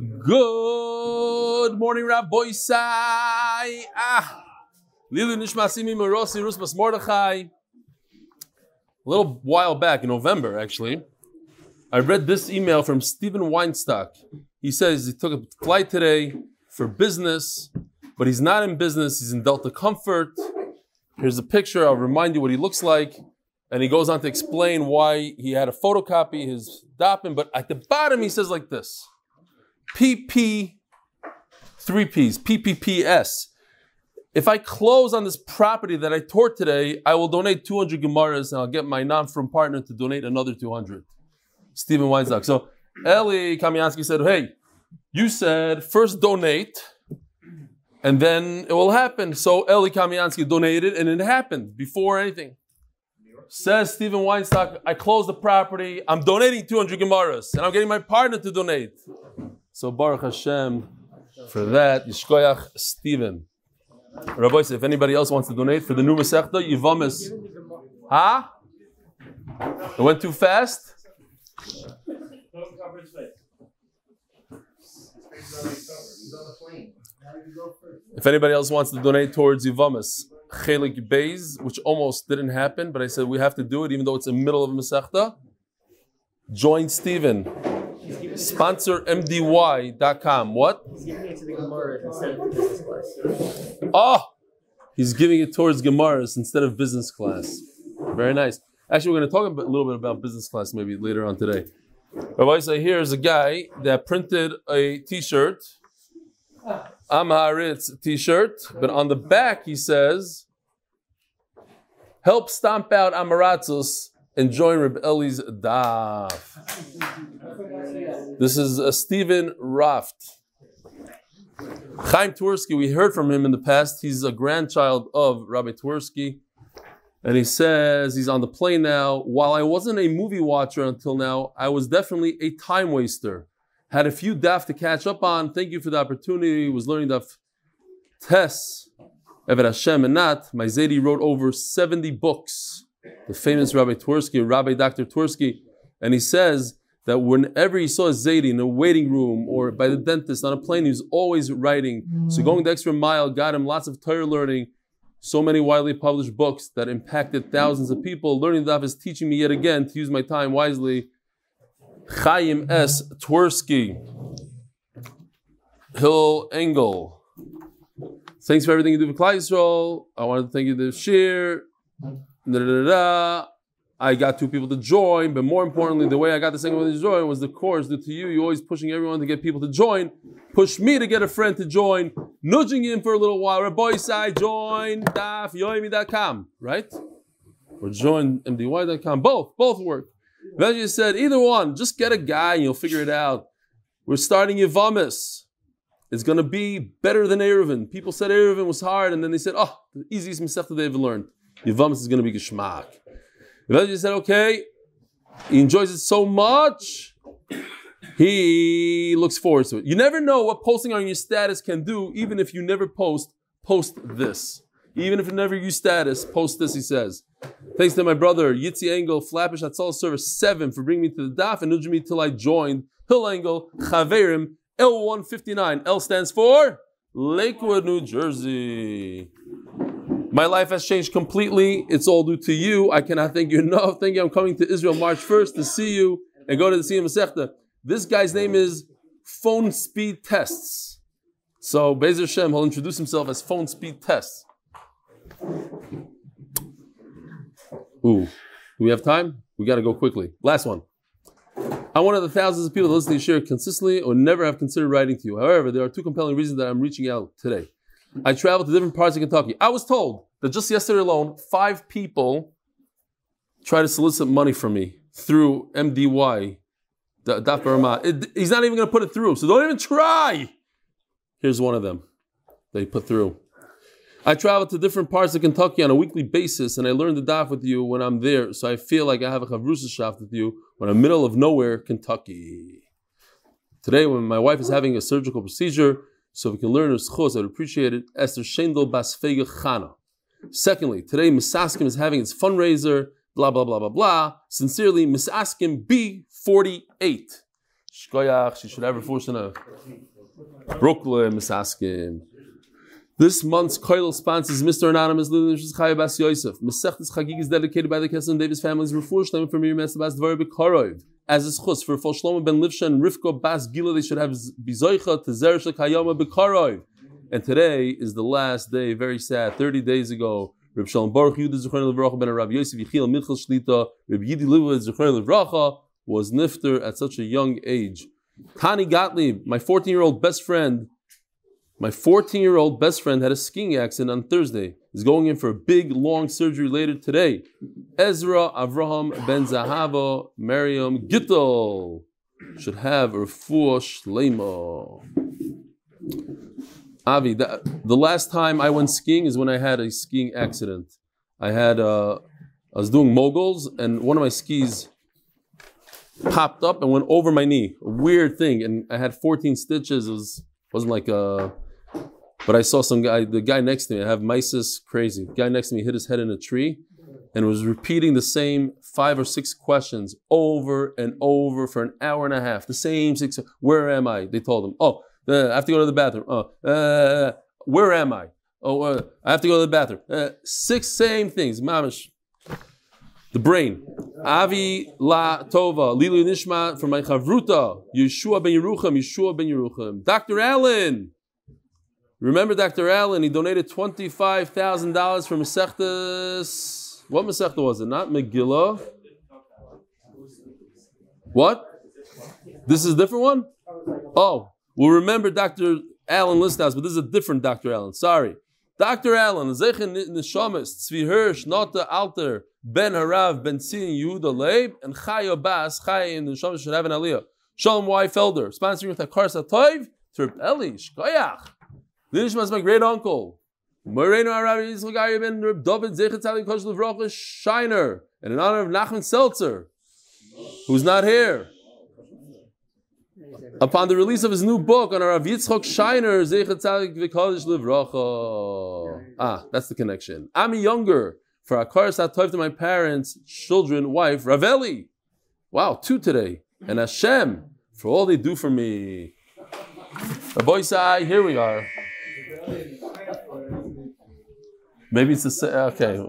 Good morning, Rabbi Sai. Ah, Nishmasimi Rusmas Mordechai. A little while back in November, actually, I read this email from Stephen Weinstock. He says he took a flight today for business, but he's not in business. He's in Delta Comfort. Here's a picture. I'll remind you what he looks like. And he goes on to explain why he had a photocopy his dapin. But at the bottom, he says like this PP, three P's, PPPS. If I close on this property that I tore today, I will donate 200 Gemaras and I'll get my non firm partner to donate another 200. Stephen Weinstock. So Eli Kamiansky said, Hey, you said first donate and then it will happen. So Eli Kamiansky donated and it happened before anything. Says Stephen Weinstock, I closed the property, I'm donating 200 Gemaras and I'm getting my partner to donate. So Baruch Hashem for that, Yishkoyach Stephen. Rabbi if anybody else wants to donate for the new Masechta, Yivamis. Huh? It went too fast? If anybody else wants to donate towards Yivamis, Chelik Beis, which almost didn't happen, but I said we have to do it even though it's in the middle of Masechta. Join Stephen. Sponsor MDY.com. What? He's giving it to the Gemara instead of business class. Oh, he's giving it towards Gemaras instead of business class. Very nice. Actually, we're going to talk a, little bit about business class maybe later on today. Rabbi say here's a guy that printed a T-shirt, Amharitz T-shirt, but on the back he says, "Help stomp out Amaratzus join Reb Eli's daf." This is a Stephen Raft. Chaim Twersky, we heard from him in the past. He's a grandchild of Rabbi Twerski. And he says he's on the plane now. While I wasn't a movie watcher until now, I was definitely a time waster. Had a few daf to catch up on. Thank you for the opportunity. Was learning daf Tess, Evet Hashem and not. My Zaidi wrote over 70 books. The famous Rabbi Twerski, Rabbi Dr. Twerski. And he says that whenever he saw a Zaidi in a waiting room or by the dentist on a plane, he was always writing. So mm. going the extra mile got him lots of Torah learning so many widely published books that impacted thousands of people. Learning Daf is teaching me yet again to use my time wisely. Chaim S. Twersky, Hill Engel. Thanks for everything you do for Klal Yisrael. I wanted to thank you the share. Da, da, da. I got two people to join, but more importantly, the way I got the second one to join was the course due to you. You're always pushing everyone to get people to join. Push me to get a friend to join, nudging him for a little while. Rabbi side join daf yoimi.com, right? Or join mdy.com. Both, both work. Eventually said, either one, just get a guy and you'll figure it out. We're starting Yavamis. It's going to be better than Erevin. People said Erevin was hard, and then they said, oh, the easiest Masechta they ever learned. Yavamis is going to be Geshmak. Eventually said, okay, he enjoys it so much, he looks forward to it. You never know what posting on your status can do, even if you never post, post this. Even if you never use status, post this, he says. Thanks to my brother, Yitzi Engel, Flatbush Hatzal Service 7 for bringing me to the DAF and nudging me till I joined. Hill Engel, Chaverim, L159. L stands for Lakewood, New Jersey. My life has changed completely. It's all due to you. I cannot thank you enough. Thank you. I'm coming to Israel March 1st to see you and go to the Siyam Masechta. This guy's name is Phone Speed Tests. So Bezer Shem, he'll introduce himself as Phone Speed Tests. Ooh, do we have time? We got to go quickly. Last one. I'm one of the thousands of people that listen to share consistently or never have considered writing to you. However, there are two compelling reasons that I'm reaching out today. I traveled to different parts of Kentucky. I was told that just yesterday alone, five people tried to solicit money from me through MDY, the Daf Barama. He's not even going to put it through, so don't even try. Here's one of them they put through. I travel to different parts of Kentucky on a weekly basis, and I learn the daf with you when I'm there. So I feel like I have a chavrusashaft with you when I'm middle of nowhere, Kentucky. Today, when my wife is having a surgical procedure, so we can learn her schos, I'd appreciate it. Esther Shendel Basfega Chana. Secondly, today Misaskim is having its fundraiser. Blah blah blah blah blah. Sincerely, Misaskim B48. Shkoyach, she should have her fortune. Brooklyn, Misaskim. This month's Koil sponsors Mr. Anonymous Lilish Chaya Bas Yosef. Mesechtes Chagig is dedicated by the Kesson Davis family's refuah shleim for Miriam Bas Dvar Bekorov. As is chus for Fol ben Livsha and Rivka Bas Gila, they should have bizoicha to Zer Shekayama Bekorov. And today is the last day, very sad. 30 days ago, Reb Shalom Baruch Yehuda Zechron Levracha ben Rav Yosef Yechiel Minchel Shlita, Reb Yidi Livovitz Levracha was nifter at such a young age. Tani Gottlieb, my 14 year old best friend, my 14 year old best friend had a skiing accident on Thursday. He's going in for a big, long surgery later today. Ezra Avraham ben Zahava Miriam Gittel should have a refuah shlema. Avi, the, the last time I went skiing is when I had a skiing accident. I had, uh, I was doing moguls, and one of my skis popped up and went over my knee. A weird thing, and I had 14 stitches. It was wasn't like a but I saw some guy, the guy next to me, I have mysis crazy. The guy next to me hit his head in a tree and was repeating the same five or six questions over and over for an hour and a half. The same six. Where am I? They told him. Oh, uh, I have to go to the bathroom. Oh, uh, where am I? Oh, uh, I have to go to the bathroom. Uh, six same things. Mamish. The brain. Avi La Tova. Lilu Nishma from my Chavruta. Yeshua ben Yerucham. Yeshua ben Yerucham. Dr. Allen. Remember Dr. Allen, he donated $25,000 for Masechtas. What Masechta was it? Not Megillah. What? This is a different one? Oh, well, remember Dr. Allen Listhouse, but this is a different Dr. Allen. Sorry. Dr. Allen, Zechen Nishamis, Tzvi Hirsch, Nota Alter, Ben Harav, Ben Tzin, Yehuda Leib, and Chayo Bas, Chay in the Nishamis should have an Aliyah. Shalom Y. Felder, sponsoring with Akar Satoiv, Terp Eli, Shkoyach. This was my great uncle. Moreno Arabi Yitzchak ben Reb David Zechet Tzalik Kosh Levracha Scheiner, and in honor of Nachman Seltzer, who's not here. Upon the release of his new book on Rav Yitzchok Scheiner, Zechet Tzalik V'Kodesh Levracha. Ah, that's the connection. I'm younger for Akar Satov to my parents, children, wife, Raveli. Wow, two today. And Hashem for all they do for me. Rabbi Sai, here we are. Maybe it's the same. Okay.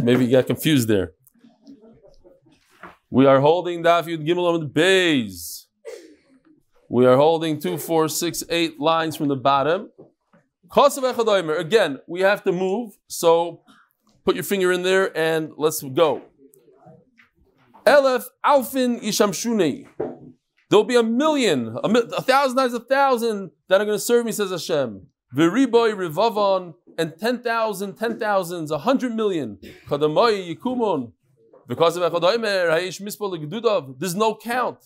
Maybe you got confused there. We are holding Daf Yud Gimel on the base. We are holding two, four, six, eight lines from the bottom. Again, we have to move, so put your finger in there and let's go. Elef Alfin Ishamshuni. There'll be a million, a, a thousand times a thousand that are going to serve me, says Hashem. V'riboy rivavon, and 10,000, 10,000s, 100 million. Kadamai yikumun. Because of Echadaimer, Hayish Mispol there's no count.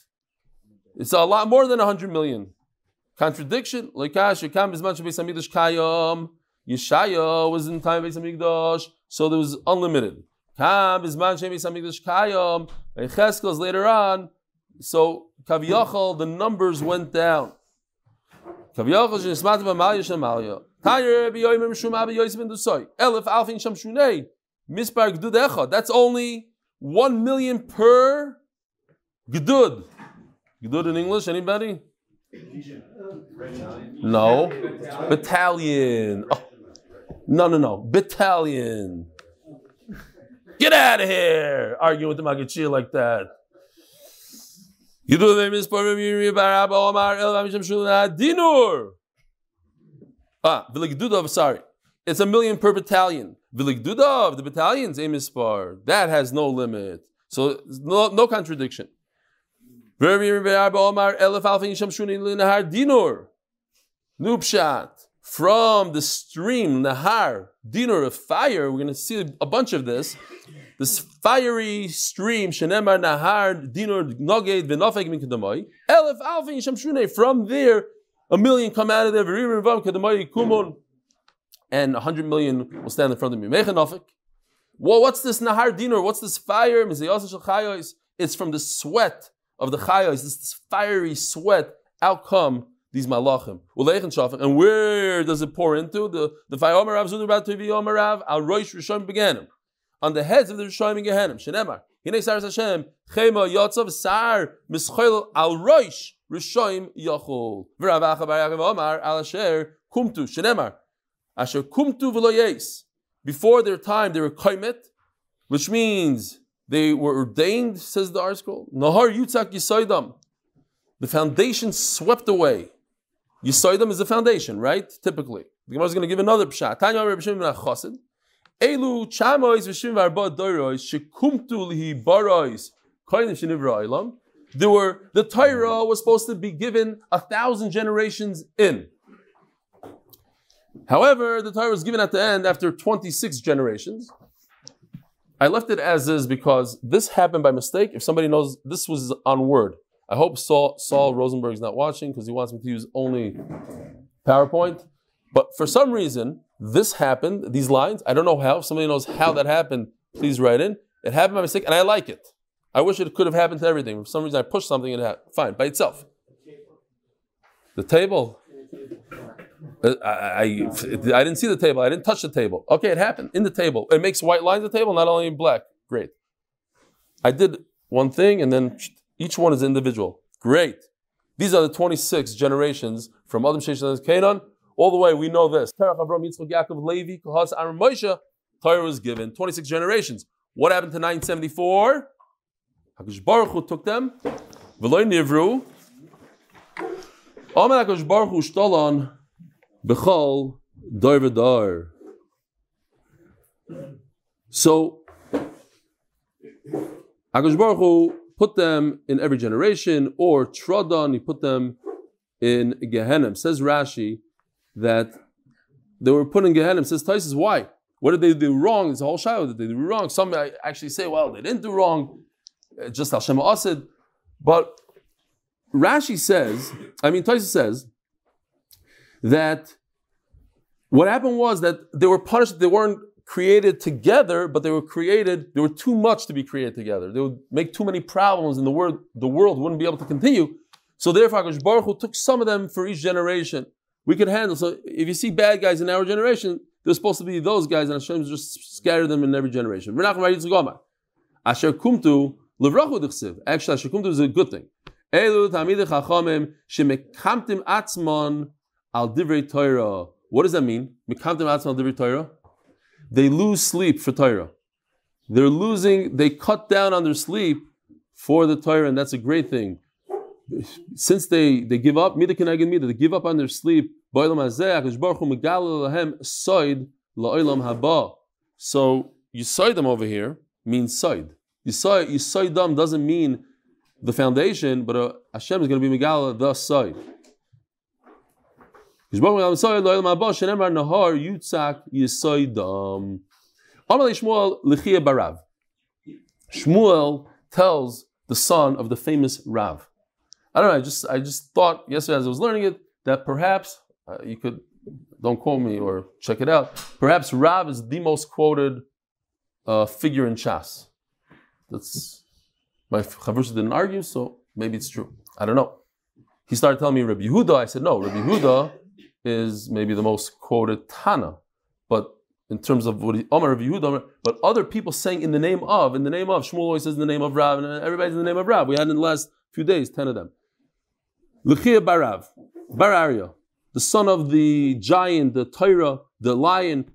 It's a lot more than 100 million. Contradiction. Loikash, Yekam Bizman Shabes Hamikdash Kayam. Yeshaya was in time of Hamikdash, so there was unlimited. Kam Bizman Shabes Hamikdash Kayam. Cheskel is later on, so Kaviyachal, the numbers went down. Kaviyachal Shismat V'Amalya Shemalya. Tayer B'Yoyim Shuma B'Yoyim Ben Dusoy. Elif Alfin Shamshunei. Mispar Gdud Echad. That's only one million per Gdud. Gdud in English, anybody? No. Battalion. Oh. No, no, no. Battalion. Get out of here! Arguing with the Magachir like that. Dinur. Ah, Viligdudov, sorry. It's a million per battalion. Viligdudov, the battalion's aim is far. That has no limit. So no, no contradiction. From the stream, Nahar, Dinur of fire, we're going to see a bunch of this. This fiery stream, Shenemar Nahar, Dinur Noged, Venofek Min Kedamai. Elef Alfin Shamshune. From there, a million come out of there, and a hundred million will stand in front of me. Well, what's this Nahar Dinur? What's this fire? It's from the sweat of the Chayos, this fiery sweat. Out come these malachim. And where does it pour into? The the Vayomarav Zudurav Tivi Omarav Al Roish Rishon Beganim. On the heads of the Rishon Gehenim. Shenemar. Hine Saras Hashem, Chema Yotzav Sar Mischol Al Roish Rishoim Yachol. V'Ravacha Bar Yaakov Omar Al Asher Kumtu Shenemar Asher Kumtu V'Lo Before their time, they were kaimet, which means they were ordained, says the article. Nahar Yutzak Yisaidam. The foundation swept away. Yisaidam is the foundation, right? Typically. The Gemara is going to give another pshat. Tanya Rabbi Shimon Chosid. Elu chamois v'shim v'arba doirois shekumtu lihi barois koinim shenivra ilam. There were the Torah was supposed to be given a thousand generations in. However, the Torah was given at the end after 26 generations. I left it as is because this happened by mistake. If somebody knows this was on word, I hope Saul, Saul Rosenberg's not watching because he wants me to use only PowerPoint. But for some reason, this happened, these lines, I don't know how. If somebody knows how that happened, please write in. It happened by mistake, and I like it. I wish it could have happened to everything. For some reason, I pushed something and it happened. Fine, by itself. The table. Uh, I, I, I didn't see the table. I didn't touch the table. Okay, it happened in the table. It makes white lines the table, not only in black. Great. I did one thing, and then each one is individual. Great. These are the 26 generations from Adam Sheshan Canaan all the way, we know this. Terach Avram Yitzchak Yaakov Levi Kohas Aaron Moshe. Torah was given 26 generations. What happened to 974? Hakadosh Baruch Hu took them. V'loy nivru. Amen Hakadosh Baruch Hu shtolan b'chol dar v'dar. So Hakadosh Baruch Hu put them in every generation, or Tradon, he put them in Gehenna. Says Rashi, that they were put in Gehenna. Says Taisus, why? What did they do wrong? It's a whole shadow. Did they do wrong? Some actually say, well, they didn't do wrong. Uh, just Hashem Asid. But Rashi says, I mean, Taisus says that what happened was that they were punished. They weren't created together, but they were created. They were too much to be created together. They would make too many problems, and the world, the world wouldn't be able to continue. So therefore, Hakadosh Baruch Hu took some of them for each generation we can handle. So if you see bad guys in our generation, they're supposed to be those guys, and Hashem just scatter them in every generation. Asher kumtu. Actually, asher kumtu is a good thing. Elu tamid chachamim shemekamtim atzmon al divrei Torah. What does that mean? They lose sleep for Torah. They're losing. They cut down on their sleep for the Torah, and that's a great thing. Since they they give up, they give up on their sleep so you say them over here means side. You say them doesn't mean the foundation, but uh, Hashem is going to be megala the side. Shmuel tells the son of the famous Rav. I don't know. I just I just thought yesterday as I was learning it that perhaps uh, you could, don't quote me or check it out. Perhaps Rav is the most quoted uh, figure in Shas. That's my Chavrusa didn't argue, so maybe it's true. I don't know. He started telling me Rabbi Yehuda. I said no. Rabbi Yehuda is maybe the most quoted Tana, but in terms of what Omar Rabbi Yehuda, but other people saying in the name of, in the name of Shmuel always says in the name of Rav, and everybody's in the name of Rav. We had in the last few days ten of them. Luchia Barav, Barario the son of the giant, the Torah, the lion.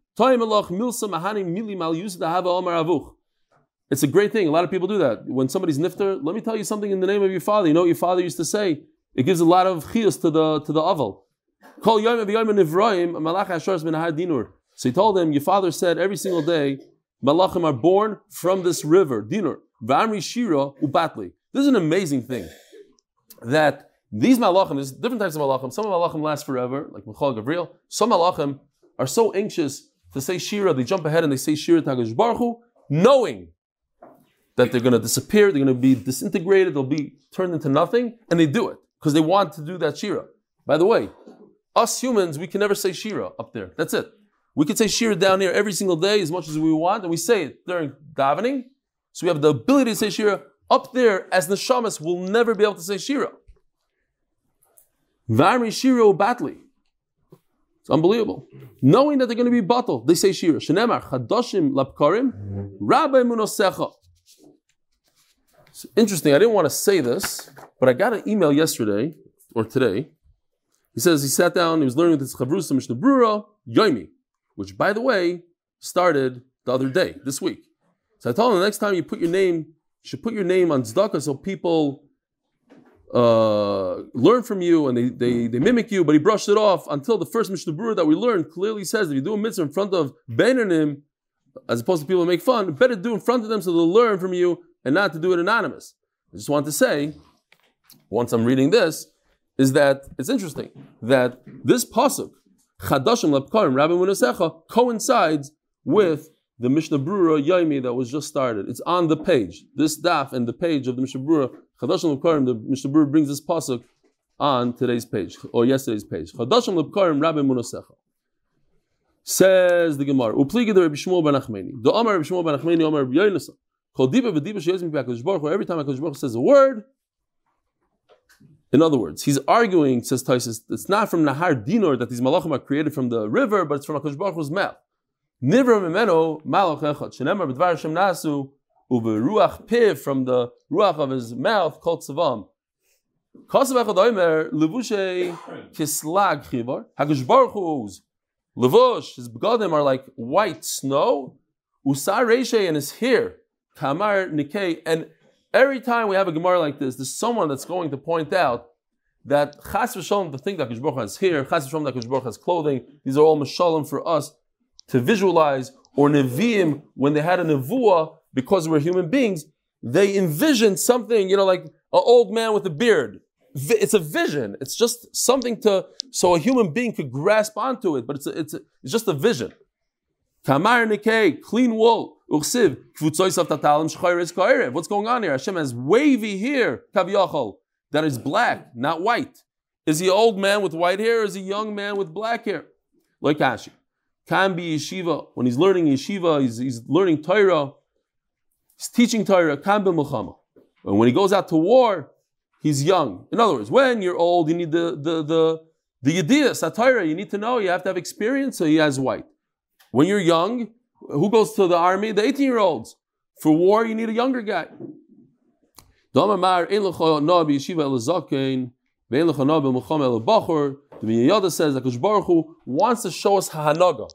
It's a great thing. A lot of people do that. When somebody's nifter, let me tell you something in the name of your father. You know what your father used to say? It gives a lot of chios to the to the aval. So he told him, your father said every single day, malachim are born from this river, dinur. shira ubatli. This is an amazing thing. That these malachim, there's different types of malachim. Some malachim last forever, like Michal Gabriel. Some malachim are so anxious to say Shira, they jump ahead and they say Shira Tagash Baruch knowing that they're going to disappear, they're going to be disintegrated, they'll be turned into nothing, and they do it because they want to do that Shira. By the way, us humans, we can never say Shira up there. That's it. We could say Shira down here every single day as much as we want, and we say it during davening. So we have the ability to say Shira. Up there, as neshamas, we'll never be able to say Shira. Vari Shiro Batli. It's unbelievable. Knowing that they're going to be bottled, they say Shira. Shenemar Chadoshim Lapkarim Rabbi Munosecha. It's interesting. I didn't want to say this, but I got an email yesterday or today. He says he sat down, he was learning with his Chavrusa Mishnah Brura, Yoimi, which, by the way, started the other day, this week. So I told him the next time you put your name, you should put your name on tzedakah so people uh, learn from you and they, they, they mimic you, but he brushed it off until the first Mishnah Brura that we learned clearly says if you do a mitzvah in front of Beinanim, as opposed to people who make fun, better do in front of them so they'll learn from you and not to do it anonymous. I just want to say, once I'm reading this, is that it's interesting that this pasuk Chadashim Lepkarim Rabbi Munasecha coincides with the Mishnah Brura Yaimi that was just started. It's on the page. This daf and the page of the Mishnah Brura Chadashim Lepkarim. The Mishnah Brura brings this pasuk on today's page or yesterday's page. Chadashim Lepkarim Rabbi Munasecha. Says the Gemara, Upligi the Rabbi Shmuel ben Achmeni. The Amar Rabbi Shmuel ben Achmeni, Amar Rabbi Yonasan. Every time Hakadosh Baruch says a word, in other words, he's arguing, says Taisus, it's not from Nahar Dinor that these malachim are created from the river, but it's from Hakadosh Baruch Hu's mouth. Nivra memeno malach echad shenemar b'dvar Hashem nasu uveruach piv from the ruach of his mouth called tzavam. Kasav echad oimer levushe kislag chivar. Hakadosh Baruch Hu's levush, his begadim are like white snow. Usar reshe and his hair kamar nikei and Every time we have a Gemara like this, there's someone that's going to point out that Chas v'shalom, the thing that Kishbach has here, Chas v'shalom that Kishbach has clothing, these are all mashalim for us to visualize, or Nevi'im, when they had a Nevuah, because we're human beings, they envisioned something, you know, like an old man with a beard. It's a vision. It's just something to, so a human being could grasp onto it, but it's, a, it's, a, it's just a vision. Kamar Nikei, clean wool. What's going on here? Hashem has wavy hair, kaviyachol, that is black, not white. Is he old man with white hair or is he young man with black hair? Like Ashi. Can be yeshiva. When he's learning yeshiva, he's, he's learning Torah. He's teaching Torah. Can be mulchama. And when he goes out to war, he's young. In other words, when you're old, you need the the the the yediyah, satira. You need to know. You have to have experience. So he has white. When you're young, who goes to the army? The 18 year olds. For war, you need a younger guy. The Miyada says that Baruch Hu wants to show us Hanaga.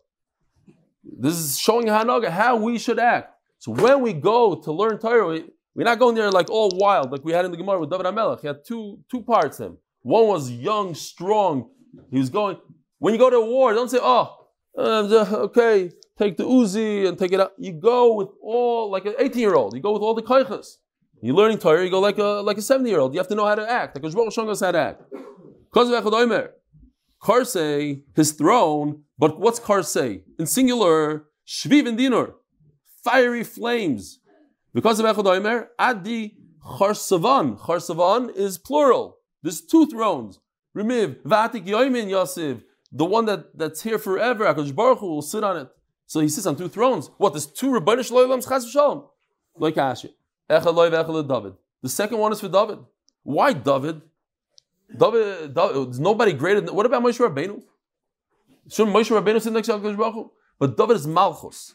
This is showing Hanaga how we should act. So when we go to learn Torah, we're not going there like all wild, like we had in the Gemara with David HaMelech. He had two two parts him. One was young, strong. He was going. When you go to war, don't say, "Oh, uh, okay, take the Uzi and take it out. You go with all like an 18 year old. You go with all the kaichas. You're learning Torah. You go like a like a 70 year old. You have to know how to act. Like Baruch showing us how to act. Karsei, his throne. But what's Karsei in singular? Shviv and dinur, fiery flames. Because of Echad Omer, Adi Charsavan. Charsavan is plural. There's two thrones. Remiv, Vatik Yoimin Yasiv. The one that, that's here forever, HaKadosh Baruch Hu will sit on it. So he sits on two thrones. What? There's two Rabbanish Loilams Chas v'Shalom. Like Ashi. Echad Loy David. The second one is for David. Why David? David, David there's nobody greater than. What about Moshe Rabbeinu? Shouldn't Moshe Rabbeinu sit next to HaKadosh Baruch? But David is Malchus.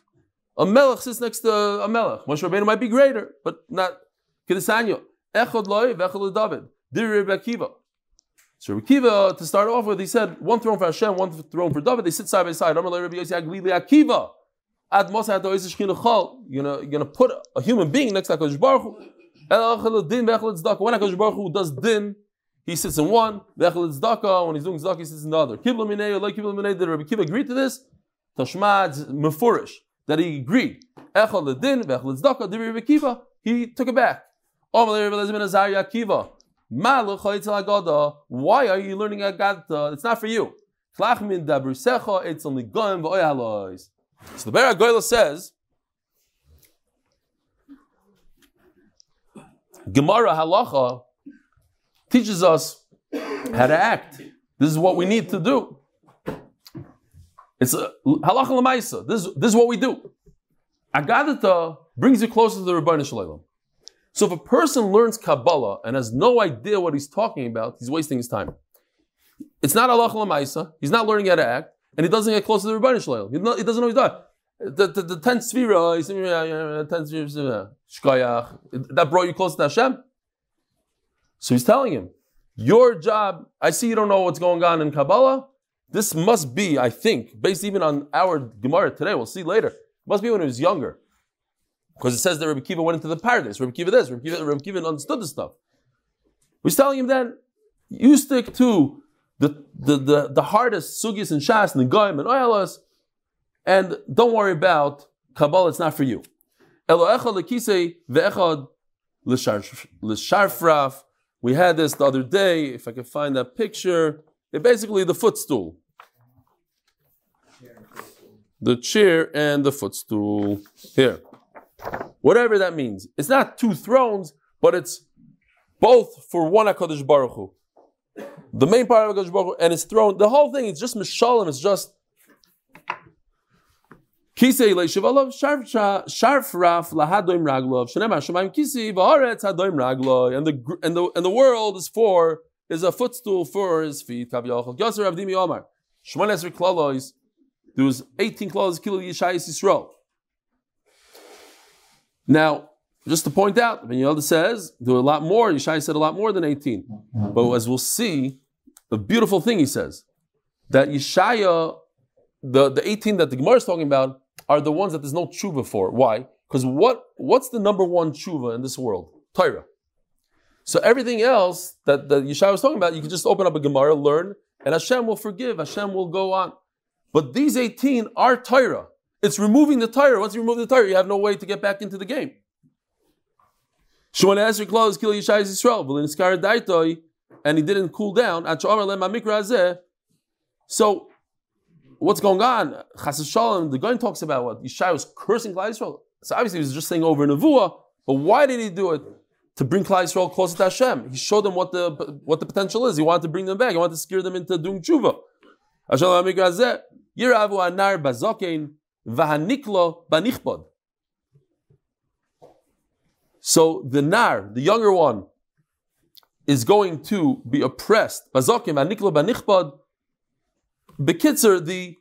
A Melech sits next to a Melech. Moshe Rabbeinu might be greater, but not. Kedesanyo. Echad Loy v'Echad David. Dir Rebbe. So Rabbi Kiva, to start off with, he said one throne for Hashem, one throne for David. They sit side by side. You're gonna you're gonna put a human being next to Hakadosh Baruch Hu. When Hakadosh Baruch Hu does din, he sits in one. When he's doing tzedakah, he sits in the other. Kibla minei. Did Rabbi Kiva agree to this? Tashmad mefurish that he agreed. Echad ledin, v'echad tzedakah. Did Rabbi Kiva? He took it back. Why are you learning Agata? It's not for you. It's only So the Ber Goyla says, Gemara halacha teaches us how to act. This is what we need to do. It's a halacha lemaisa. This, this is what we do. Agadata brings you closer to the Rebbeinu Shalom. So if a person learns Kabbalah and has no idea what he's talking about, he's wasting his time. It's not Allah Lamaisa, he's not learning how to act, and he doesn't get close to the Rebbeinu Shalom. He, doesn't know he's done. the, the, the ten svira, is- ten svira, shkoyach, that brought you close to Hashem. So he's telling him, your job, I see you don't know what's going on in Kabbalah. This must be, I think, based even on our Gemara today, we'll see later, must be when he was younger. Because it says that Rabbi Kiva went into the paradise. Rabbi Kiva this, Rabbi Kiva, Rabbi Kiva understood the stuff. He's telling him then, you stick to the, the, the, the hardest sugis and shas and goyim and oilas, and don't worry about Kabbalah, it's not for you. We had this the other day, if I can find that picture. It's basically the footstool. The chair and the footstool. Here. Whatever that means. It's not two thrones, but it's both for one HaKadosh Baruch Hu. The main part of HaKadosh Baruch Hu, and it's throne, the whole thing is just mishalim, it's just Kisei leishivalav sharf raf lahadoim raglov shenemar shemaim kisi v'aretz hadoim raglov and the and the and the world is for is a footstool for his feet. Kav Yochel Yoser Avdimi Omar Shmon Esrei Klalois. There was eighteen klalos kilo Yishayis Yisrael. Now, just to point out, Ben Yoda says do a lot more. Yishai said a lot more than eighteen, but as we'll see, the beautiful thing he says that Yeshaya, the, the 18 that the Gemara is talking about, are the ones that there's no tshuva for. Why? Because what, what's the number one tshuva in this world? Torah. So everything else that, that Yeshaya was talking about, you can just open up a Gemara, learn, and Hashem will forgive, Hashem will go on. But these 18 are Torah. It's removing the tire. Once you remove the tire, you have no way to get back into the game. And he didn't cool down. So, what's going on? Chas Shalom, the guy talks about what Yeshai was cursing Klal Yisrael. So obviously he was just saying over Nevuah, but why did he do it? To bring Klal Yisrael closer to Hashem. He showed them what the what the potential is. He wanted to bring them back. He wanted to scare them into doing tshuva. Vahaniklo Banichbod. So the Nar, the younger one, is going to be oppressed. Bazokim Vahaniklo Banichbod. Bekitzer, the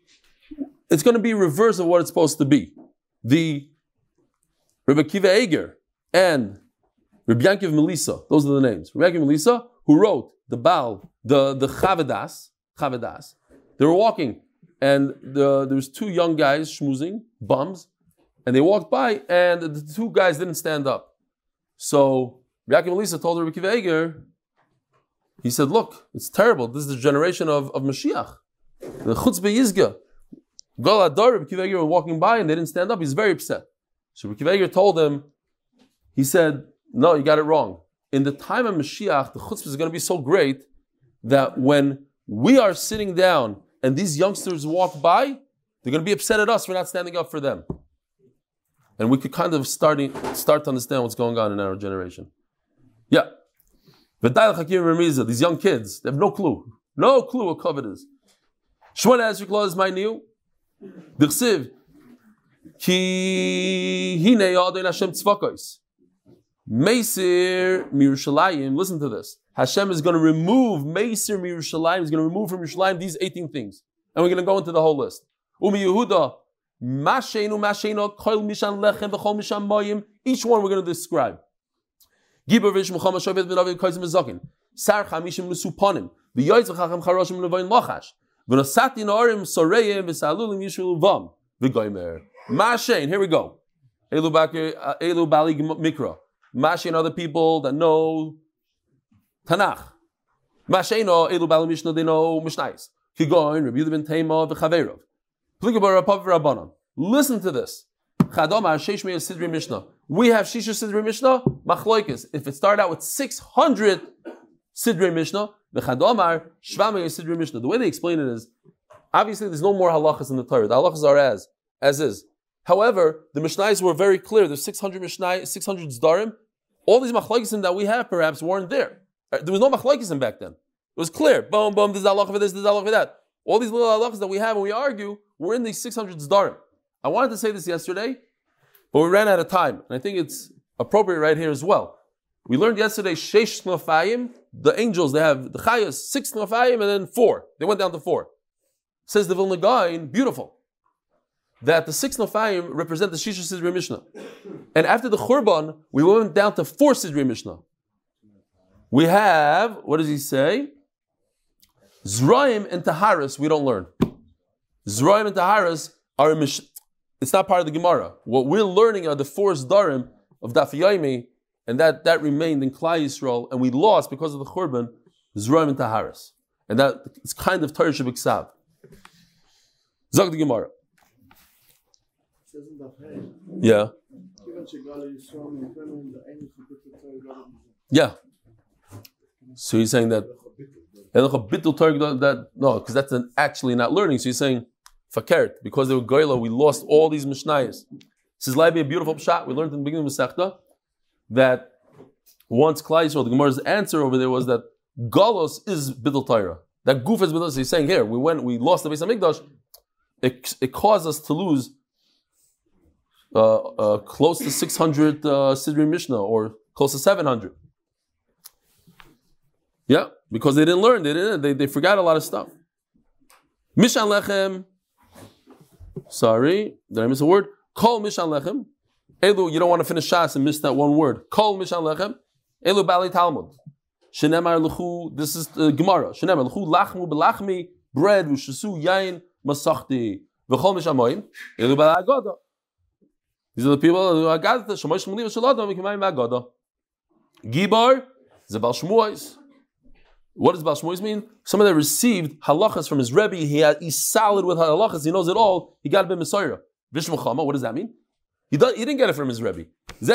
it's going to be reverse of what it's supposed to be. The Rebbe Kiva Eger and Rebbe Yankiv Melissa, those are the names. Rebbe Yankiv Melissa, who wrote the Baal, the, the Chavedas, Chavedas, they were walking, and the, there was two young guys schmoozing, bums, and they walked by, and the two guys didn't stand up. So Rebbe Yankiv Melissa told Rebbe Kiva Eger, he said, look, it's terrible. This is the generation of, of Mashiach. The chutzpah yizga. Gal Adar, Rabbi Kiva Eger were walking by and they didn't stand up. He's very upset. So Rabbi Kiva Eger told him, he said, no, you got it wrong. In the time of Mashiach, the chutzpah is going to be so great that when we are sitting down and these youngsters walk by, they're going to be upset at us for not standing up for them. And we could kind of starting, start to understand what's going on in our generation. Yeah. These young kids, they have no clue. No clue what covet is. Shmona Esrei Klal is my new. Ki hine yadin Hashem tzvakos. Meisir Mirushalayim, listen to this. Hashem is going to remove Meisir Mirushalayim, he's going to remove from Yerushalayim these 18 things. And we're going to go into the whole list. Umi Yehuda, Mashenu Mashenu, Koil Mishan Lechem, V'chol Mishan Moyim, each one we're going to describe. Gibor Vish Muhammad Shavit Ben Aviv Koizim Mezakin, Sar Chamishim Lusuponim, V'yoyz V'chachem Charoshim Levoin Lochash, V'nosatin Orim Soreyim V'salulim Yishul Vam, V'goymer. Mashen, here we go. Elu uh, Bali Mikra. Mashen other people that know Tanakh. Masheno Elu Bali Mishnah, they know Mishnais. Kigoin, Rabbi ben Tema, V'chaverov. Plikabor Rapav Rabbanon. Listen to this. Chadoma Sheish Meir Sidri Mishnah. We have Shisha Sidri Mishnah, Machloikis. If it started out with 600 Sidri Mishnah, the Chadomar Shva Meir Sidri Mishnah. The way they explain it is, obviously there's no more halachas in the Torah. The halachas are as, as is. However, the Mishnais were very clear. There's 600 Mishnai, 600 Zdarim. All these Machloikisim that we have perhaps weren't there. Uh, There was no Machloikisim back then. It was clear. Boom, boom, this is halacha for this, this is halacha for that. All these little halachas that we have when we argue, we're in these 600 Zdarim. I wanted to say this yesterday, but we ran out of time. And I think it's appropriate right here as well. We learned yesterday, Sheish Snafayim, the angels, they have the Chayas, six Snafayim, and then four. They went down to four. Says the Vilna Gaon, beautiful. That the six Nofayim represent the Shisha Sidri Mishnah. And after the Churban, we went down to four Sidri Mishnah. We have, what does he say? Zraim and Taharis, we don't learn. Zraim and Taharis are a Mish- it's not part of the Gemara. What we're learning are the four Zdarim of Daf Yomi, and that, that remained in Klai Yisrael, and we lost because of the Churban, Zraim and Taharis. And that it's kind of Torah Shabbat Zog the Gemara. גל Yeah. So he's saying that Torah that no, because that's an, actually not learning. So he's saying fakert because they were goyla, we lost all these mishnayos. This is like a beautiful shot. We learned in the beginning of Masechta that once Klai Yisrael, the Gemara's answer over there was that Golos is bittul Torah. That goof is bittul. So he's saying here we went, we lost the Beis Hamikdash. It, it caused us to lose uh, uh, close to 600 uh, Sidri Mishnah or close to 700. Yeah, because they didn't learn. They didn't. They, they forgot a lot of stuff. Mishan lechem. Sorry, did I miss a word? Call mishan lechem. Elu, you don't want to finish shas and miss that one word. Call mishan lechem. Elu bali talmud. Shenemar lechu. This is the Gemara. Shenemar lechu lachmu belachmi bread v'shasu yain masachti v'chol mishan moim. Elu bali agoda. These are the people who are gathered. Shemosh shmuli v'shalodam v'kimayim agoda. Gibar is about Shmuais. What does Baal mean? Someone that received halachas from his Rebbe, he had, he's solid with halachas, he knows it all, he got a by Messiah. Vishmuchama, what does that mean? He, do, he didn't get it from his Rebbe. He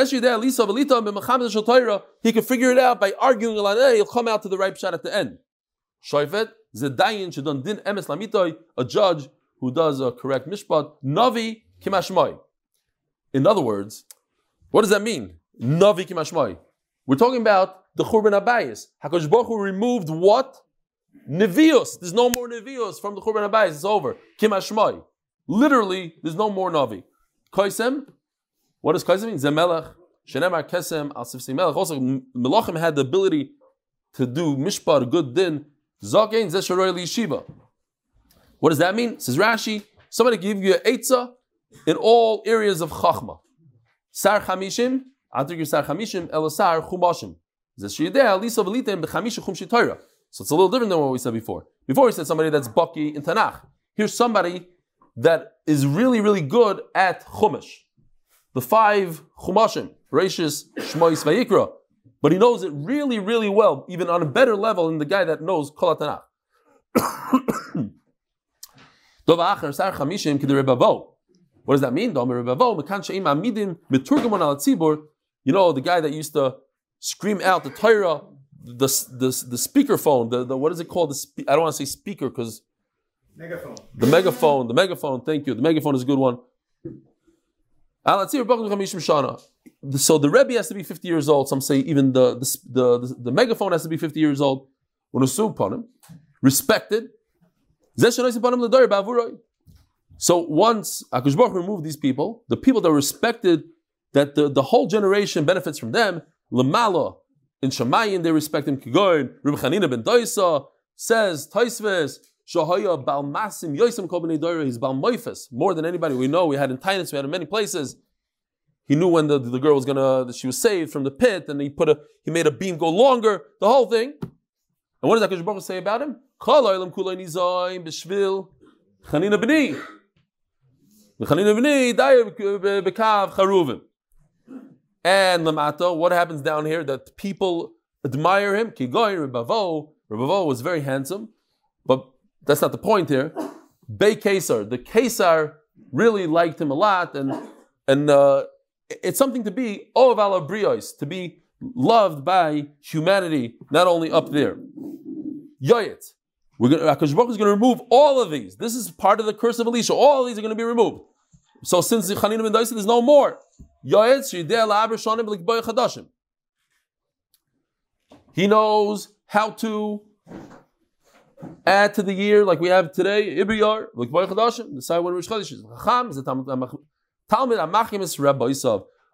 could figure it out by arguing. He'll come out to the right shot at the end. Shoifet, Zedayin, Shadon Din Emes Lamitoy, a judge who does a correct mishpat, Navi Kimashmai. In other words, what does that mean? Navi Kimashmai. We're talking about the Churban Abayis. Hakadosh Baruch Hu removed what? Nevios. There's no more Nevios from the Churban Abayis. It's over. Kim Hashmai. Literally, there's no more Navi. Kaisem. What does Kaisem mean? Zemelech. Shenemar Kesem al Melech. Also, Melachim had the ability to do Mishpar, good din. Zakein Zesharoy Yeshiva. What does that mean? Says Rashi. Somebody give you an Eitzah in all areas of Chachma. Sar Chamishim. Adir Sar Chamishim Elasar Chumashim. So it's a little different than what we said before. Before we said somebody that's Baki in Tanakh. Here's somebody that is really, really good at Chumash. The five Chumashim, Rashis, Shmois, Vayikra. But he knows it really, really well, even on a better level than the guy that knows Kol Tanakh. What does that mean? You know, the guy that used to scream out the Torah, the, the, the speaker phone, the, the what is it called? The spe- I don't want to say speaker because Megaphone. the megaphone, the megaphone, thank you. The megaphone is a good one. So the Rebbe has to be 50 years old. Some say even the, the, the, the megaphone has to be 50 years old. When a upon him, respected. So once Akush Baruch removed these people, the people that were respected, that the, the whole generation benefits from them, Lamala in Shemayin they respect him. Kigoin Reb Chanina ben Doisa says Taisves Shahaya Balmasim Yosem Kol Bnei Doira. He's Balmoifes more than anybody we know. We had in Tainus, we had in many places. He knew when the, the girl was gonna she was saved from the pit, and he put a he made a beam go longer. The whole thing. And what does Hakadosh Baruch say about him? Chanina B'ni. And Lamata, what happens down here? That people admire him. Kigoy Rebavo. Rebavo was very handsome, but that's not the point here. Bey Kesar, the Kesar really liked him a lot, and and uh, it's something to be Oav ala Brios, to be loved by humanity, not only up there. Yoyet. We're gonna, Akash Baruch is going to remove all of these. This is part of the curse of Elisha. All of these are going to be removed. So since Chanina ben Daisa, there's no more. He knows how to add to the year like we have today. Ibriyar, like Boy Chadashim, decide when Rosh Chodesh is. Chacham is a Talmud.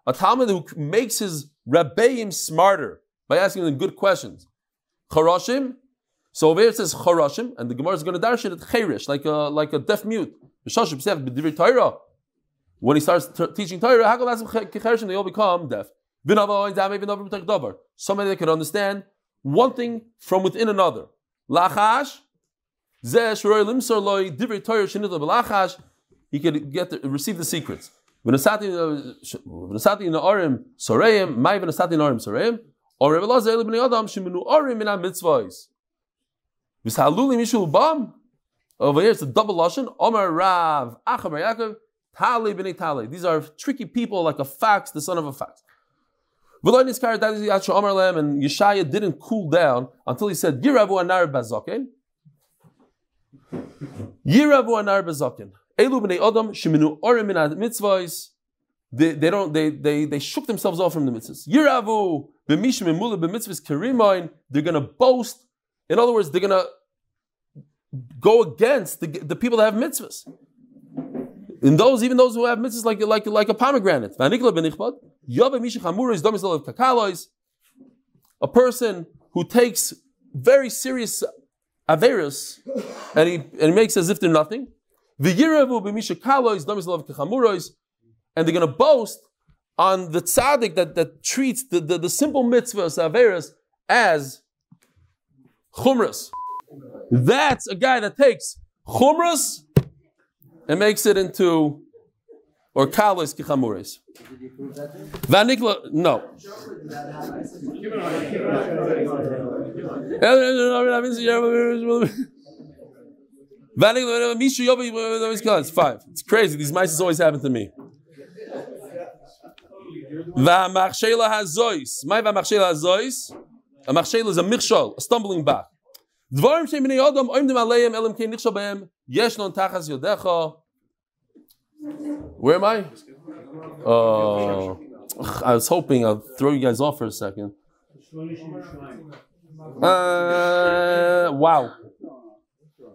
A Talmud who makes his Rabbeim smarter by asking them good questions. Charashim, so over here it says Charashim, and the Gemara is going to dash it at Cherish, like a, like a deaf mute. When he starts t- teaching Torah, how come that's they all become deaf? Somebody that can understand one thing from within another. He could get the, receive the secrets. Over here it's a double lashon, Omar Rav, Acham Yaakov, Tali b'nei Tali. These are tricky people like a fox, the son of a fox. And Yeshaya didn't cool down until he said, Yiravu anar bazakin. Yiravu anar bazakin. Elu b'nei Adam sheminu orim min mitzvahs. They, they don't they, they they shook themselves off from the mitzvahs. Yiravu b'mishim emula b'mitzvahs kerimain. They're gonna boast. In other words, they're gonna go against the, the people that have mitzvahs. In those, even those who have mitzvahs like like like a pomegranate. A person who takes very serious averus and he and he makes as if they're nothing. And they're going to boast on the tzaddik that, that treats the, the, the simple mitzvahs, averus, as chumras. That's a guy that takes chumras and makes it into or kalos kichamuris. Vanikla, no. Five. It's crazy. These mice always happen to me. V'amachshela hazois. My. A machshela is a michshol, a stumbling block. Dvarim shem b'nei adam oimdim kein yesh non tachas yodecha. Where am I? Uh, I was hoping I'll throw you guys off for a second. Uh, wow.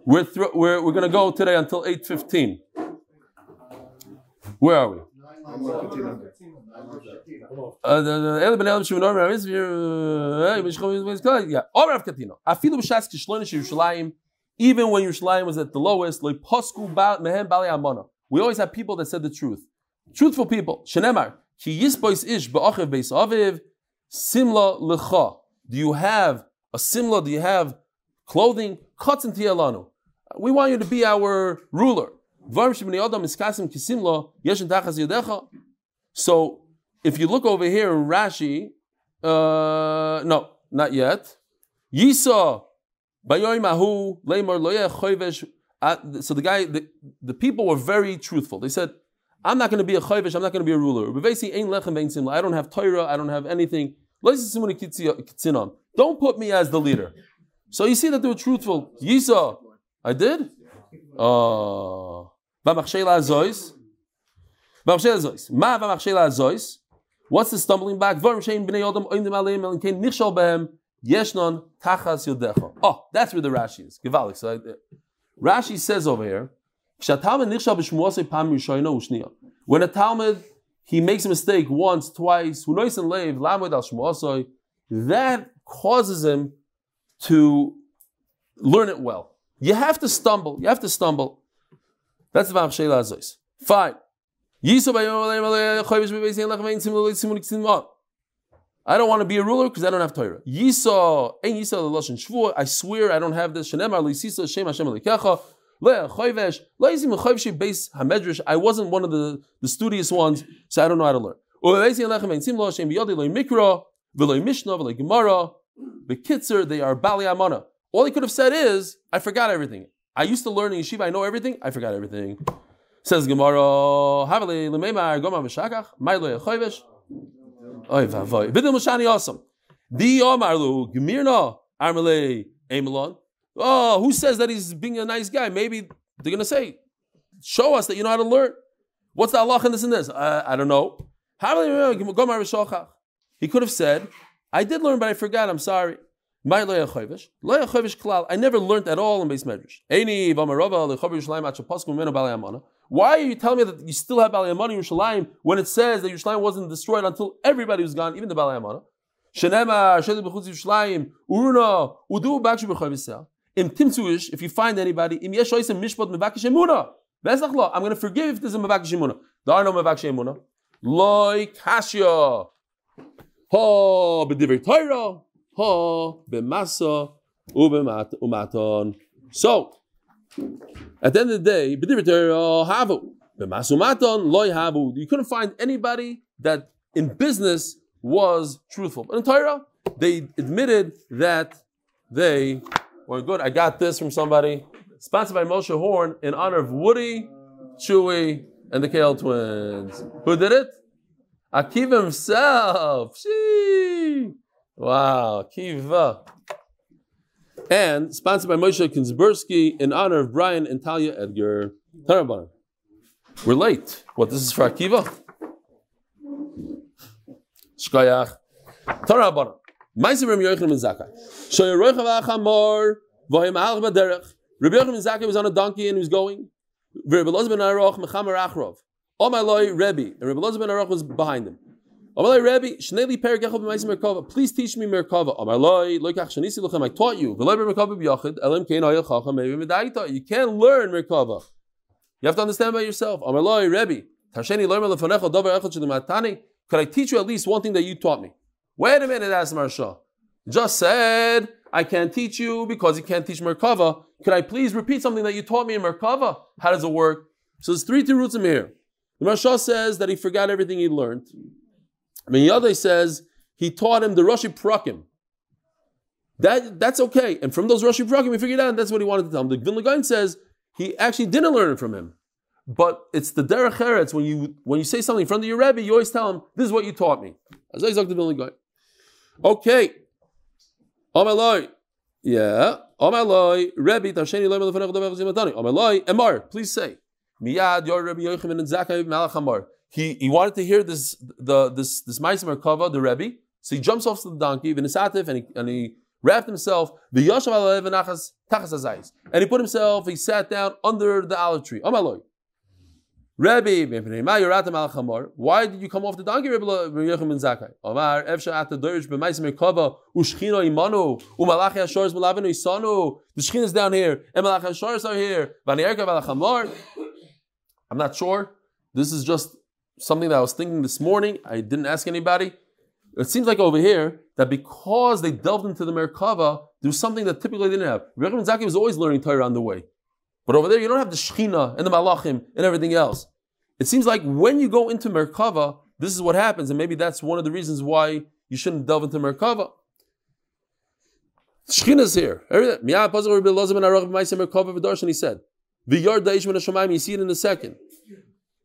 We're, thro- we're, we're going to go today until 8.15. Where are we? Even when Yerushalayim was at the lowest. We always have people that said the truth. Truthful people. Shenemar. Do you have a simla? Do you have clothing? We want you to be our ruler. So, if you look over here in Rashi, uh, no, not yet. Yisa, bayoim ahu, leimar loyeh choyvesh. Uh, So the guy, the, the people were very truthful. They said, I'm not going to be a choyvesh, I'm not going to be a ruler. I don't have Torah, I don't have anything. Don't put me as the leader. So you see that they were truthful. Yisa, I did? Azois. What's the stumbling behem yeshnon tachas. Oh, that's where the Rashi is. So I- Rashi says over here. When a Talmud he makes a mistake once, twice, that causes him to learn it well. You have to stumble. You have to stumble. That's the. Fine. I don't want to be a ruler because I don't have Torah. Yisa, ein Yisa leloshen shvur. I swear I don't have this. Shenemar leisisa shem Hashem alikecha. Le choyvesh. Le yizim beis hamedrash. I wasn't one of the, the studious ones, so I don't know how to learn. Uleis ein lechem ein simul shem biyodi le mikra. V'lo mishnah v'lo gemara. Bekitzer, they are bali amana. All he could have said is, I forgot everything. I used to learn in yeshiva, I know everything, I forgot everything. Says Gemara, Havale lemeimar goma v'shakach, ma'ilo yechoyvesh. Oy vavoy. Videl Mashani awesome. Di Omar Lu, Gemirna, Armele, Emelon. Oh, who says that he's being a nice guy? Maybe they're going to say, show us that you know how to learn. What's the Allah in this and this? Uh, I don't know. He could have said, I did learn, but I forgot, I'm sorry. My lo yachovish, lo yachovish klal. I never learned at all in base medrash. Eini v'amarova lechover Yerushalayim at shapaskum meno balei amana. Why are you telling me that you still have balei amana in Yerushalayim when it says that Yerushalayim wasn't destroyed until everybody was gone, even the balei amana? Shenema shelu b'chutz Yerushalayim uruna udu b'akshu b'chovisel. Im timtzuish, if you find anybody, im yesh oisem mishpat mevakish emuna. Veslach I'm going to forgive if there's a Mavakish Emuna. There are no Mavakish Emuna. Loi Kashya. Ha b'divrei Torah. Ha b'masa u'b'mat- u'maton. So, at the end of the day. You couldn't find anybody that in business was truthful. But in Torah, they admitted that they were good. I got this from somebody. Sponsored by Moshe Horn in honor of Woody, Chewy, and the Kale twins. Who did it? Akiva himself. Wow, Akiva. And sponsored by Moshe Kinsbursky in honor of Brian and Talia Edgar. Taraban. We're late. What, this is for Akiva? Shkoyach. Taraban. Meiser Rem Yochanan ben Zakkai. Shoyeroich avachamor, v'hoim halach baderech. Rabbi Yochanan ben Zakkai was on a donkey and he was going. Rabbi Elazar ben Aroch mechamer achrov. Oh my Lord, Rebbe. And Rabbi Elazar ben Aroch was behind him. Please teach me merkava. I taught you. You can't learn merkava. You have to understand by yourself. Could I teach you at least one thing that you taught me? Wait a minute, asked Marsha. Just said, I can't teach you because you can't teach Merkava. Could I please repeat something that you taught me in Merkava? How does it work? So there's three roots in here. The Marsha says that he forgot everything he learned. Minyadeh says he taught him the Rashi Prakim. That, that's okay. And from those Rashi Prakim, we figured out that's what he wanted to tell him. The Vilna says he actually didn't learn it from him. But it's the derech eretz when you when you say something in front of your rebbe, you always tell him, "This is what you taught me." Okay. Amaloi. Yeah. Amaloi. Rebbe Tasheni Loy Melefanech Davar Zimatani. Amaloi. Emar. Please say. Miyad Yor Rebbe Yochanan and Zakai Malach Amar. He he wanted to hear this the this this Ma'aser Merkava the Rebbe. So he jumps off the donkey, Vinisatif, and he and he wrapped himself the Yashav Nachas Tachas and he put himself. He sat down under the olive tree. Amaloi. Rebbe, why did you come off the donkey, Rebbe Yochanan ben Zakkai? Omar, Efsha at the Dorish b'Maisim Merkava, Ushchino Imanu, Umalachi Ashores Melavinu Isanu. The Shechin is down here, and Malachi Ashores are here. Vani Erka. I'm not sure. This is just something that I was thinking this morning. I didn't ask anybody. It seems like over here that because they delved into the Merkava, was something that typically they didn't have. Rebbe Zaki was always learning Torah on the way. But over there, you don't have the Shechina and the Malachim and everything else. It seems like when you go into Merkava, this is what happens, and maybe that's one of the reasons why you shouldn't delve into Merkava. Shechina is here. He said, You see it in a second.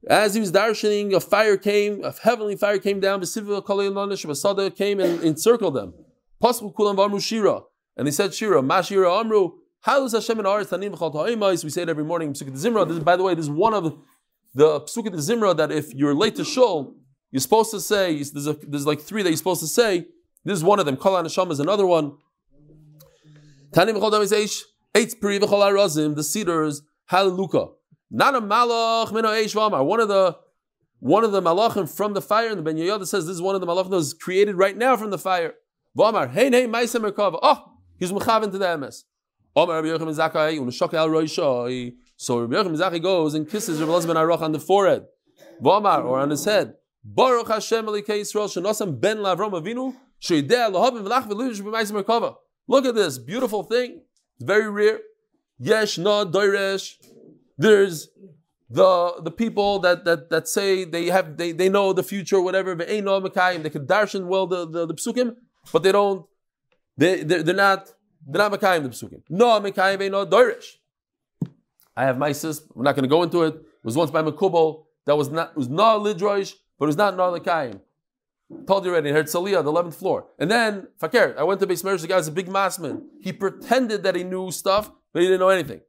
As he was darshaning, a fire came, a heavenly fire came down, Sada came and encircled them. And they said, Shira, Mashira Amru, is Hashem in Aretz Tanim Ta'imais? We say it every morning in Pesukah Zimra. This, by the way, this is one of the Pesukah Zimra that if you're late to Shul, you're supposed to say, there's, a, there's like three that you're supposed to say. This is one of them. Kol HaNeshama is another one. Tanim B'chal Ta'imais Eitz Peri B'chal HaRazim, the cedars, Hallelujah. Not a malach min ha'eish. One of the one of the malachim from the fire, and the Ben Yehoyada says this is one of the malachim that was created right now from the fire. V'amar, hey, hey, ma'isem merkava. Oh, he's mechaven to the MS. Omer Rabbi Yochanan Zakkai unashok al roishoi. So Rabbi Yochanan Zakkai goes and kisses Rabbi Elazar ben Aroch on the forehead, V'amar or on his head. Baruch Hashem Elikei Yisrael shenosam ben Lavram Avinu sheideh lahavim v'lach v'lush b'ma'is merkava. Look at this beautiful thing. It's very rare. Yesh na doiresh. There's the the people that that that say they have they, they know the future, whatever. They no Mekayim. They can darshan well the, the, the psukim, but they don't. They they're, they're not they're not Mekayim the psukim. No Mekayim ain't no doirish. I have my sis. We're not going to go into it. It was once by Mekubal that was not was not lidroish, but it was not nor Mekayim. Told you already. Herzliya, the eleventh floor, and then Fakir. I went to base marriage. The guy was a big massman. He pretended that he knew stuff, but he didn't know anything.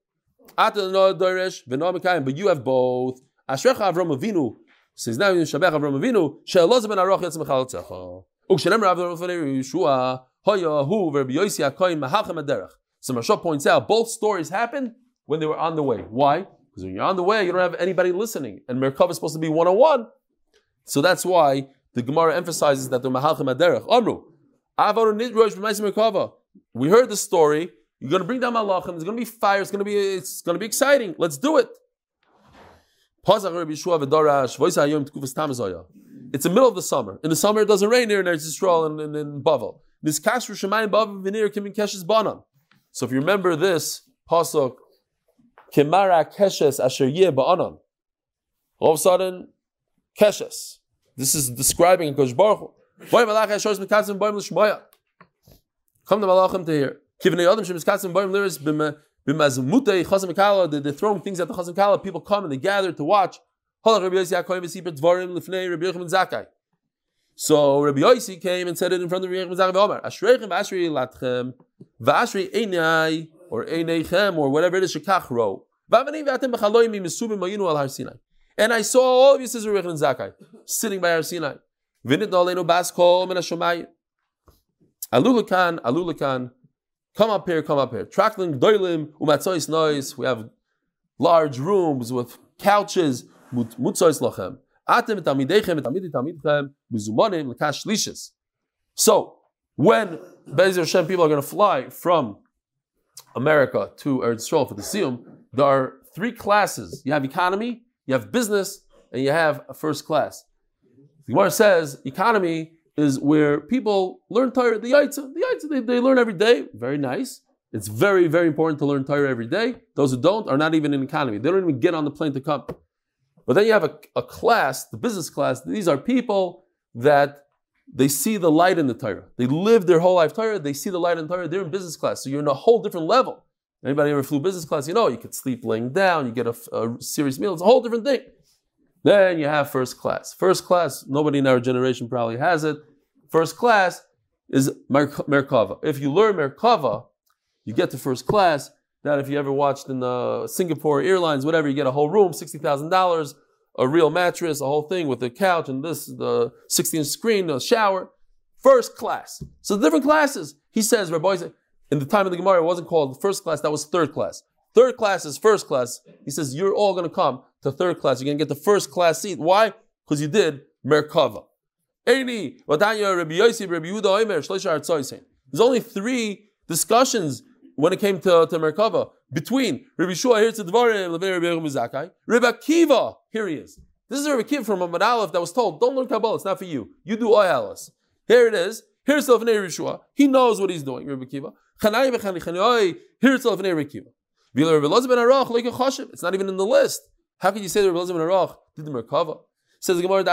But you have both. Ashrecha Avram Avinu says now in Shabbat Avram Avinu she'elazar ben Aroch yatz mechal tzecha. Ukshenem Rav Yeshua hoya hu verbi Yosi Akoin mahachem aderech. So Marsha points out both stories happened when they were on the way. Why? Because when you're on the way, you don't have anybody listening, and Merkava is supposed to be one on one. So that's why the Gemara emphasizes that they're mahachem aderech. Amru. We heard the story. You're going to bring down malachim. There's going to be fire. It's going to be it's going to be exciting. Let's do it. It's the middle of the summer. In the summer, it doesn't rain here in Eretz Yisrael and in, Bavel. Bavel. So if you remember this pasuk, kemara keshes asher yeh. All of a sudden, keshes. This is describing Kosh Baruch. Come the malachim to hear. They're throwing things at the chazim kala. People come and they gather to watch. So Rabbi Yossi came and said it in front of Rabbi Yochanan Zakai v'Omar. Ashreichem v'ashrei latchem v'ashrei einai or eineichem or whatever it is shekach ro. V'avani v'atem mayinu al har Sinai. And I saw all of you, says Rabbi Yochanan Zakai, sitting by Har Sinai. Nolenu bas kol min. Come up here, come up here. Trakling doilim umatzois noise. We have large rooms with couches. Mutzois lachem. Atem tamidechem tamidi tamidchem mizumonim lekash lishes. So when Bezer Hashem people are going to fly from America to Eretz Yisrael for the Siyum, there are three classes. You have economy, you have business, and you have a first class. The Gemara says economy is where people learn Torah, the Yaitza. The Yaitza, they, they learn every day. Very nice. It's very, very important to learn Torah every day. Those who don't are not even in economy. They don't even get on the plane to come. But then you have a, a class, the business class. These are people that they see the light in the Torah. They live their whole life Torah. They see the light in the Torah. They're in business class. So you're in a whole different level. Anybody ever flew business class? You know, you could sleep laying down. You get a, a serious meal. It's a whole different thing. Then you have first class. First class, nobody in our generation probably has it. First class is Merkava. If you learn Merkava, you get to first class. That if you ever watched in the Singapore Airlines, whatever, you get a whole room, sixty thousand dollars, a real mattress, a whole thing with a couch and this, the sixty-inch screen, a shower. First class. So different classes. He says, Rabbi, in the time of the Gemara, it wasn't called first class. That was third class. Third class is first class. He says, you're all going to come to third class. You're going to get the first class seat. Why? Because you did Merkava. There's only three discussions when it came to, to Merkava between Rabbi Shua here to Dvarim, Rabbi Akiva, here he is. This is Rabbi Akiva from a Aleph that was told, don't learn Kabbalah, it's not for you. You do Oyalis. Here it is. Here's the Rabbi Shua. He knows what he's doing, Rabbi Akiva. Here's the Rabbi Akiva. It's not even in the list. How can you say that Rabbi Elazar ben Arach did the Merkava? Says the Gemara,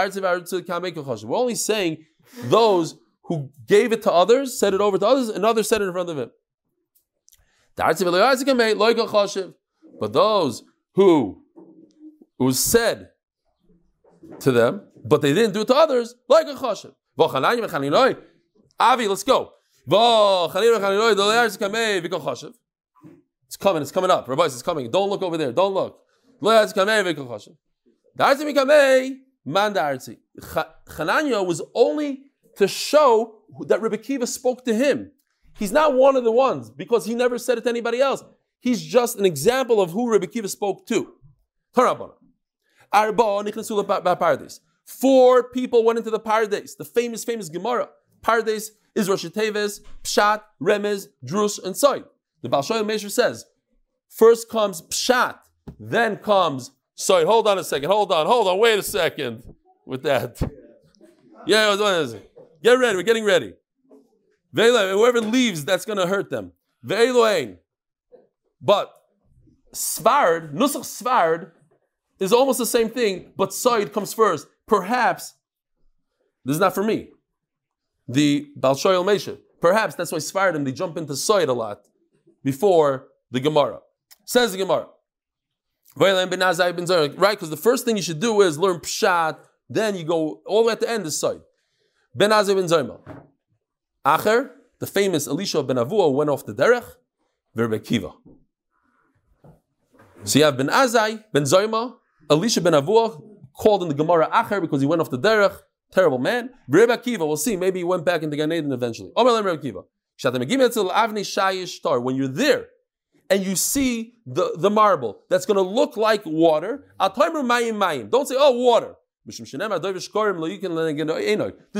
We're only saying those who gave it to others, said it over to others, and others said it in front of him. But those who was said to them, but they didn't do it to others, like a chashiv. Avi, let's go. It's coming, it's coming up. Rabbi, it's coming. Don't look over there. Don't look. Chananya was only to show that Rabbi Kiva spoke to him. He's not one of the ones because he never said it to anybody else. He's just an example of who Rabbi Kiva spoke to. Four people went into the paradise, the famous, famous Gemara. Paradise is Rosh Teves, Pshat, Remez, Drush, and Soy. The Baal Shoyim says, first comes Pshat, then comes Soy. Hold on a second, hold on, hold on, wait a second with that. Yeah, get ready, we're getting ready. Whoever leaves, that's going to hurt them. But Svard, Nusach Svard, is almost the same thing, but Said comes first. Perhaps, this is not for me, the Balshoyel Mesha. Perhaps that's why Svardim, they jump into Said a lot before the Gemara. Says the Gemara. Right, because the first thing you should do is learn Pshat, then you go all the way at the end is side. Ben Azai ben Zayma. Acher, the famous Elisha ben Avua went off the derech, Verbe Kiva. So you have Ben Azai, Ben Zayma, Elisha ben Avua, called in the Gemara Acher because he went off the derech, terrible man. Rebbe Kiva, we'll see, maybe he went back into Gan Eden eventually. Omer Rebbe Kiva. When you're there and you see the, the marble that's going to look like water, don't say, oh, water. There's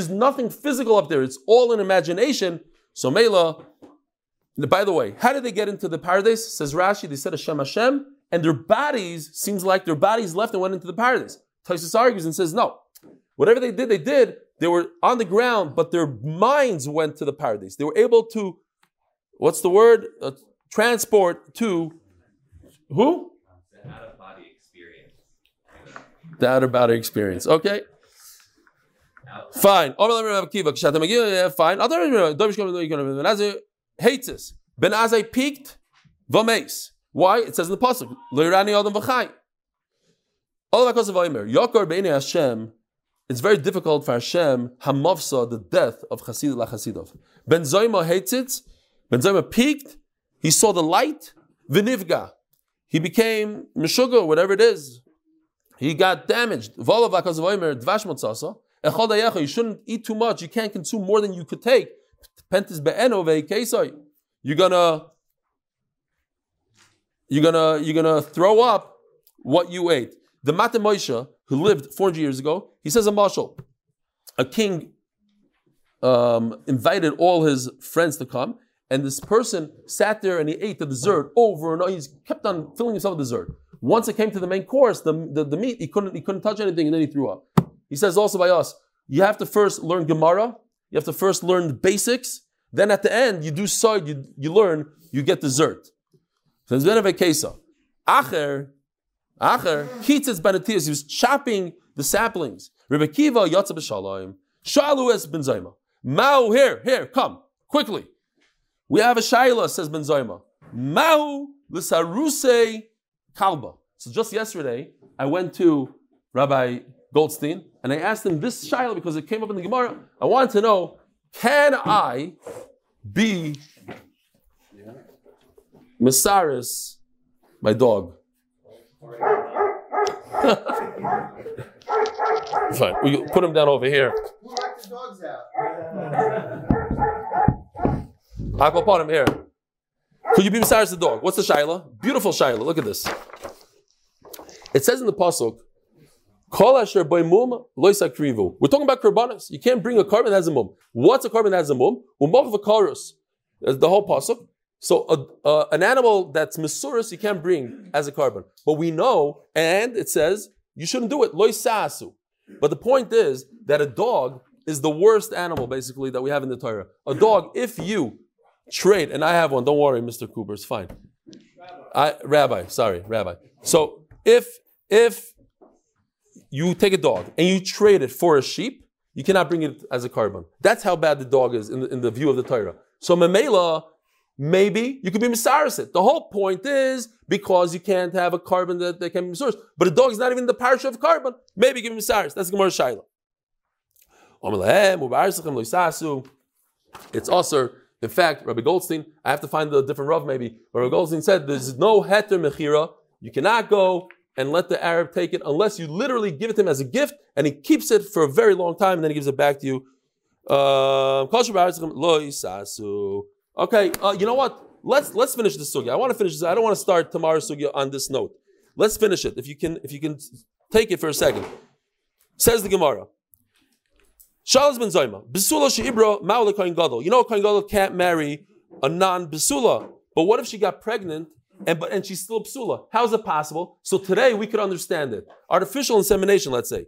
nothing physical up there. It's all in imagination. So Mela, by the way, how did they get into the paradise? Says Rashi, they said Hashem Hashem, and their bodies seems like their bodies left and went into the paradise. Taisus argues and says, no, whatever they did, they did. They were on the ground, but their minds went to the paradise. They were able to, what's the word? Uh, transport to who? The out of body experience. The outer body experience. Okay. Out- Fine. Fine. Hates this. Ben Azai peaked, Vames. Why? It says in the pasuk, Leirani Adam V'chai. All of of Omer, Yokar Beini Hashem. It's very difficult for Hashem Hamavsa the death of Chasid Lachasidov. Ben Zoima hates it. Ben Zoima peaked. He saw the light. Vinivga. He became Meshuga, whatever it is. He got damaged. You shouldn't eat too much. You can't consume more than you could take. You're gonna, you're gonna, you're gonna throw up what you ate. The Moshe, who lived 400 years ago, he says a marshal, a king um, invited all his friends to come, and this person sat there and he ate the dessert over and over. He kept on filling himself with dessert. Once it came to the main course, the, the, the meat, he couldn't, he couldn't touch anything, and then he threw up. He says also by us, you have to first learn Gemara, you have to first learn the basics, then at the end, you do side, you, you learn, you get dessert. So it's been a kesa. Acher, Acher, Kitzitz Benatias, he was chopping the saplings. Rebbe Kiva, Yatza B'Shalayim, Shalu es Ben Zayma. Mao, here, here, come, quickly. We have a Shaila, says Ben Zayma. Mao l'saruse kalba. So just yesterday, I went to Rabbi Goldstein, and I asked him this Shaila because it came up in the Gemara. I wanted to know, can I be Masaris, my dog? Fine, we put him down over here. Who locked the dogs out? Aquaponim here. Could you be Masaris the dog? What's the Shaila? Beautiful Shaila. Look at this. It says in the pasuk, Kol asher by mum loisa krivu. We're talking about karbanos. You can't bring a carbon that has a mum. What's a carbon that has a mum? Umach v'karus. That's the whole pasuk. So a, an animal that's misurus you can't bring as a carbon. But we know, and it says you shouldn't do it. Loisasu. But the point is that a dog is the worst animal basically that we have in the Torah. A dog, if you trade, and I have one. Don't worry, Mr. Cooper, it's fine. I, rabbi, sorry, rabbi. So if if you take a dog and you trade it for a sheep, you cannot bring it as a carbon. That's how bad the dog is in the, in the view of the Torah. So memela, maybe you could be misaris it. The whole point is because you can't have a carbon that, that can be misaris. But a dog is not even the parish of carbon. Maybe give him misaris. That's Gemara Shaila. It's also, in fact, Rabbi Goldstein, I have to find the different Rav maybe. but Rabbi Goldstein said there's no heter mechira. You cannot go and let the Arab take it unless you literally give it to him as a gift and he keeps it for a very long time and then he gives it back to you. Um, Okay, uh, you know what? Let's let's finish this sugya. I want to finish this. I don't want to start tomorrow's sugya on this note. Let's finish it. If you can, if you can take it for a second. Says the Gemara. Shalas ben Zayma. Besula she'ibra ma'ule kohen gadol. You know, a kohen gadol can't marry a non-besula. But what if she got pregnant and but and she's still psula? How is it possible? So today we could understand it. Artificial insemination, let's say.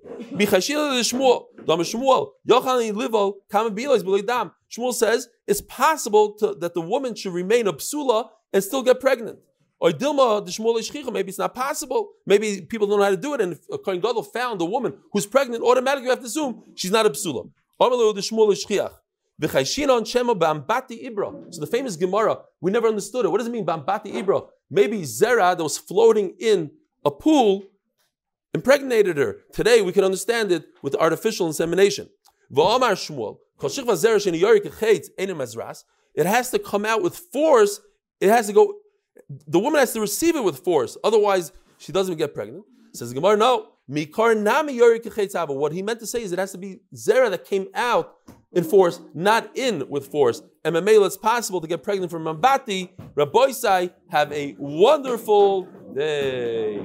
Shmuel says it's possible to, that the woman should remain a psula and still get pregnant. Or Dilma, the Shmuel Ishchicha, maybe it's not possible. Maybe people don't know how to do it. And if a Kohen Gadol found a woman who's pregnant, automatically you have to assume she's not a psula. Amalu the Shmuel Ishchiach. So the famous Gemara, we never understood it. What does it mean bambati ibra? Maybe Zera that was floating in a pool impregnated her. Today we can understand it with artificial insemination. It has to come out with force. It has to go. The woman has to receive it with force. Otherwise, she doesn't get pregnant. Says Gemara, no. What he meant to say is it has to be zera that came out in force, not in with force. And Mamela, it's possible to get pregnant from Mambati. Rabbi have a wonderful day.